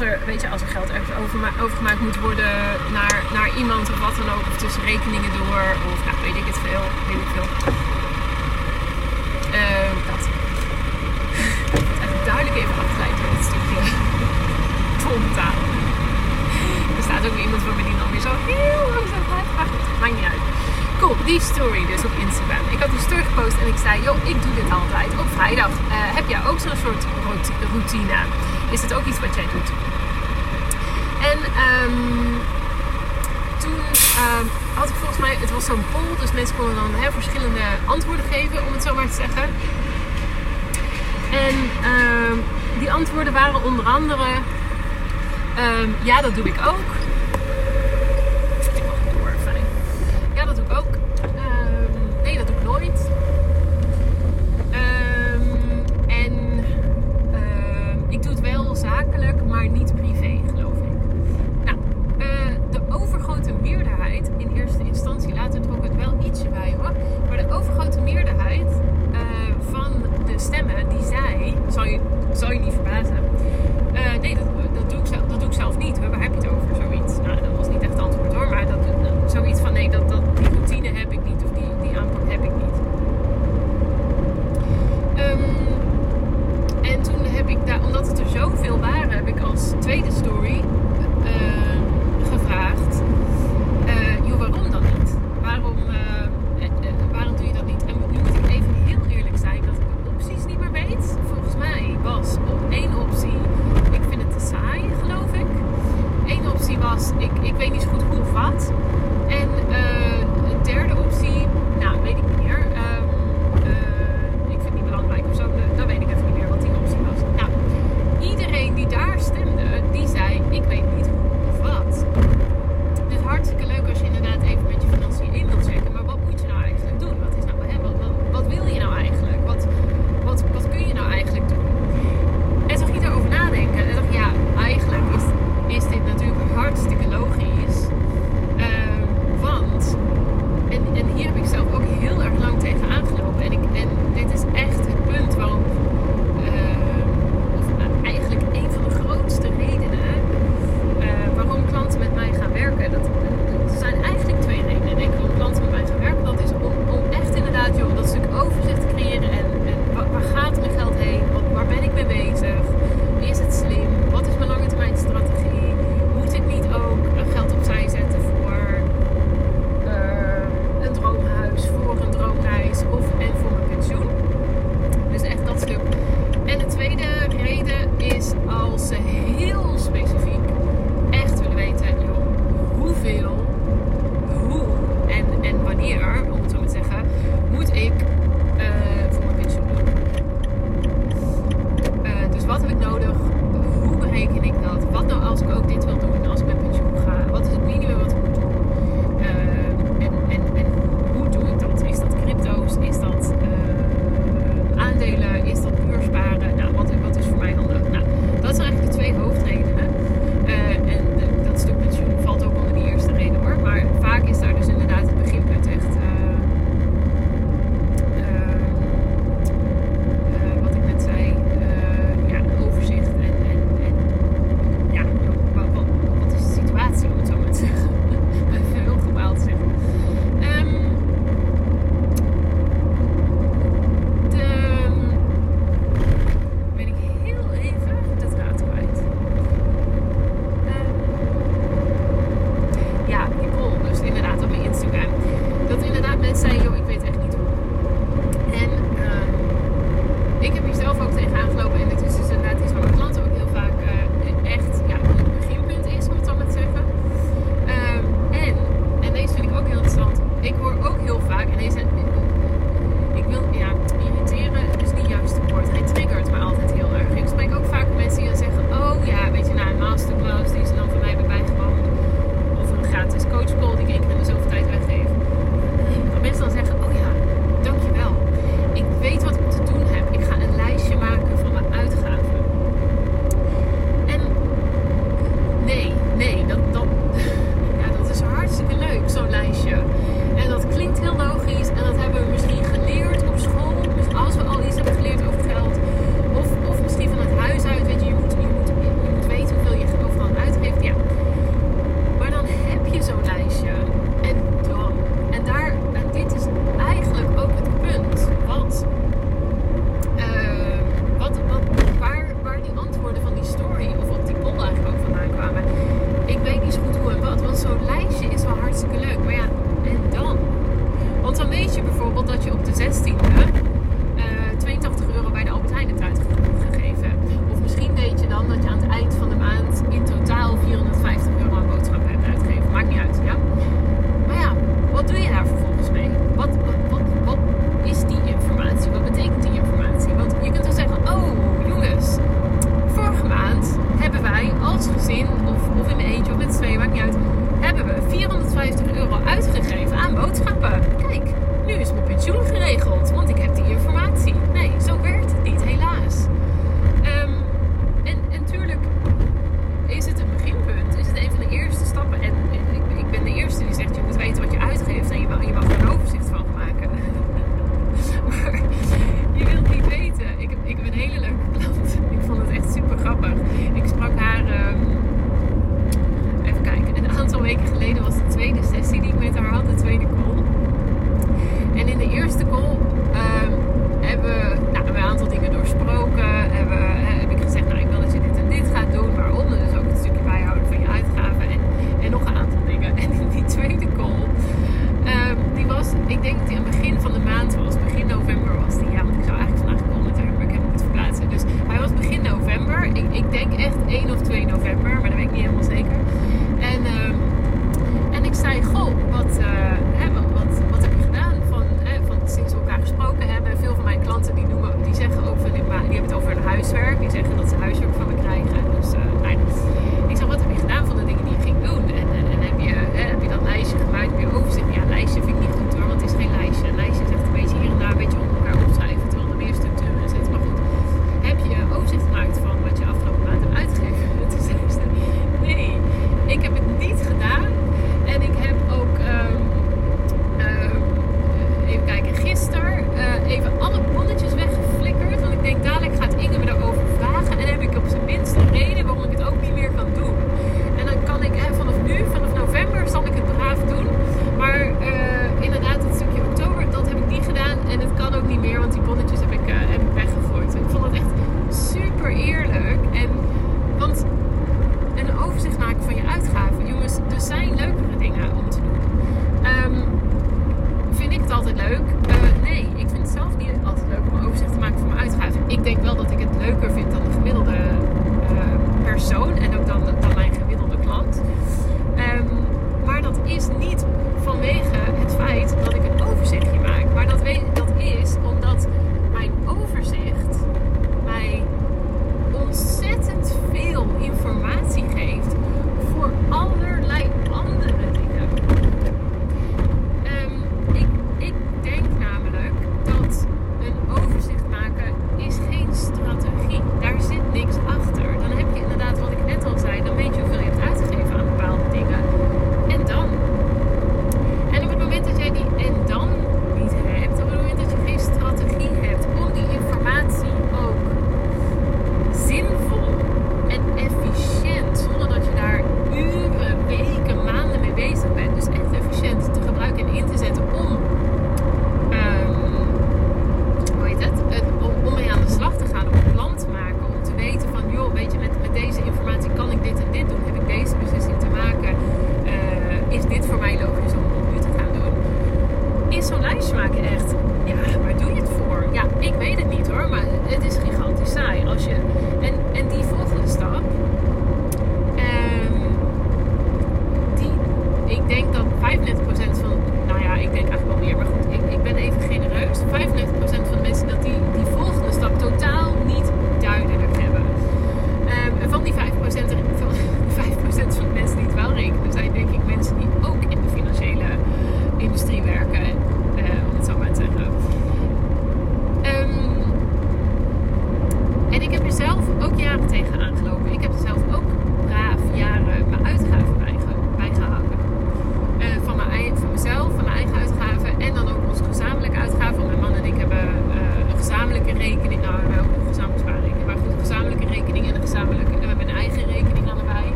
er, weet je, als er geld ergens overgemaakt moet worden naar, naar iemand of wat dan ook, of tussen rekeningen door, of nou, weet ik het veel, weet ik veel. Ehm, dat. eigenlijk duidelijk even afgeleid door dit stukje tolbetaal. Er staat ook weer iemand voor me die dan weer zo heel langzaam gaat. Maar goed, maakt niet uit. Cool, die story dus op Instagram. Ik had een story gepost en ik zei, joh, ik doe dit altijd op vrijdag. Eh, heb jij ook zo'n soort routine? is het ook iets wat jij doet. En ehm, toen ehm, had ik volgens mij, het was zo'n poll, dus mensen konden dan verschillende antwoorden geven, om het zo maar te zeggen. En ehm, die antwoorden waren onder andere, ja dat doe ik ook. I need to be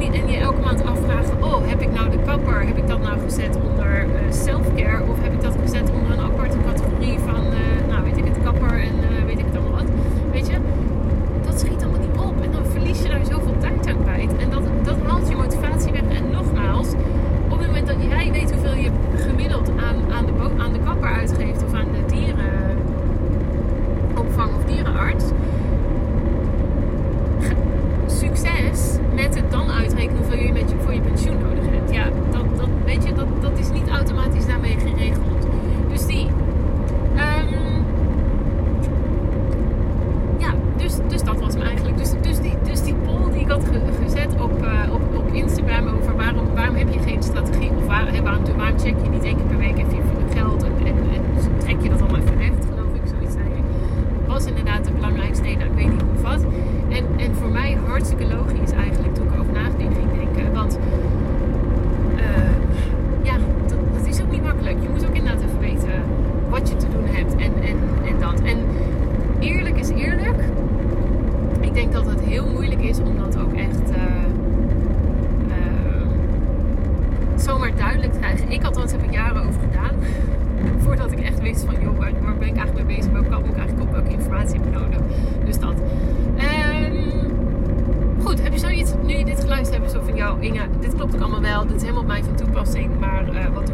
en, je elke maand afvragen: oh, heb ik nou de kapper? Heb ik dat nou gezet onder eh, self-care, Of heb ik dat gezet onder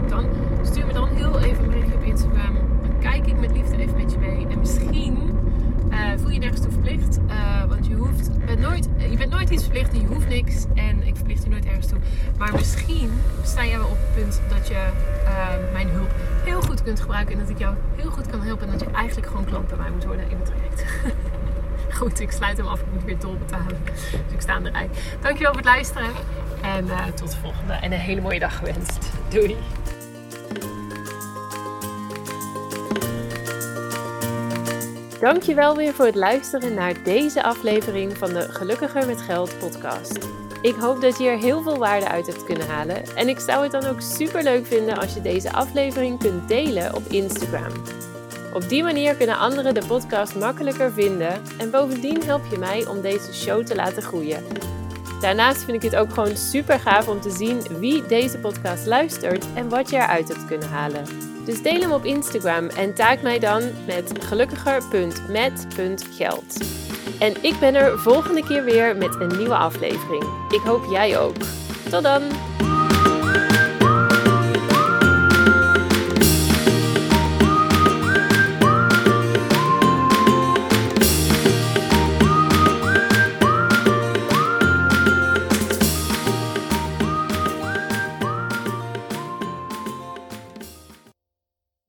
dan? Stuur me dan heel even een berichtje op Instagram. Dan kijk ik met liefde even met je mee. En misschien eh, voel je nergens toe verplicht. eh, want je, hoeft, bent nooit, je bent nooit iets verplicht en je hoeft niks. En ik verplicht je nooit ergens toe. Maar misschien sta jij wel op het punt dat je eh, mijn hulp heel goed kunt gebruiken. En dat ik jou heel goed kan helpen. En dat je eigenlijk gewoon klant bij mij moet worden in het traject. Goed, ik sluit hem af. Ik moet weer tol betalen. Dus ik sta aan de rij. Dankjewel voor het luisteren. En tot de volgende. En een hele mooie dag gewenst. Doei. Dankjewel weer voor het luisteren naar deze aflevering van de Gelukkiger met Geld podcast. Ik hoop dat je er heel veel waarde uit hebt kunnen halen. En ik zou het dan ook super leuk vinden als je deze aflevering kunt delen op Instagram. Op die manier kunnen anderen de podcast makkelijker vinden en bovendien help je mij om deze show te laten groeien. Daarnaast vind ik het ook gewoon super gaaf om te zien wie deze podcast luistert en wat je eruit hebt kunnen halen. Dus deel hem op Instagram en tag mij dan met gelukkiger.met.geld. En ik ben er volgende keer weer met een nieuwe aflevering. Ik hoop jij ook. Tot dan!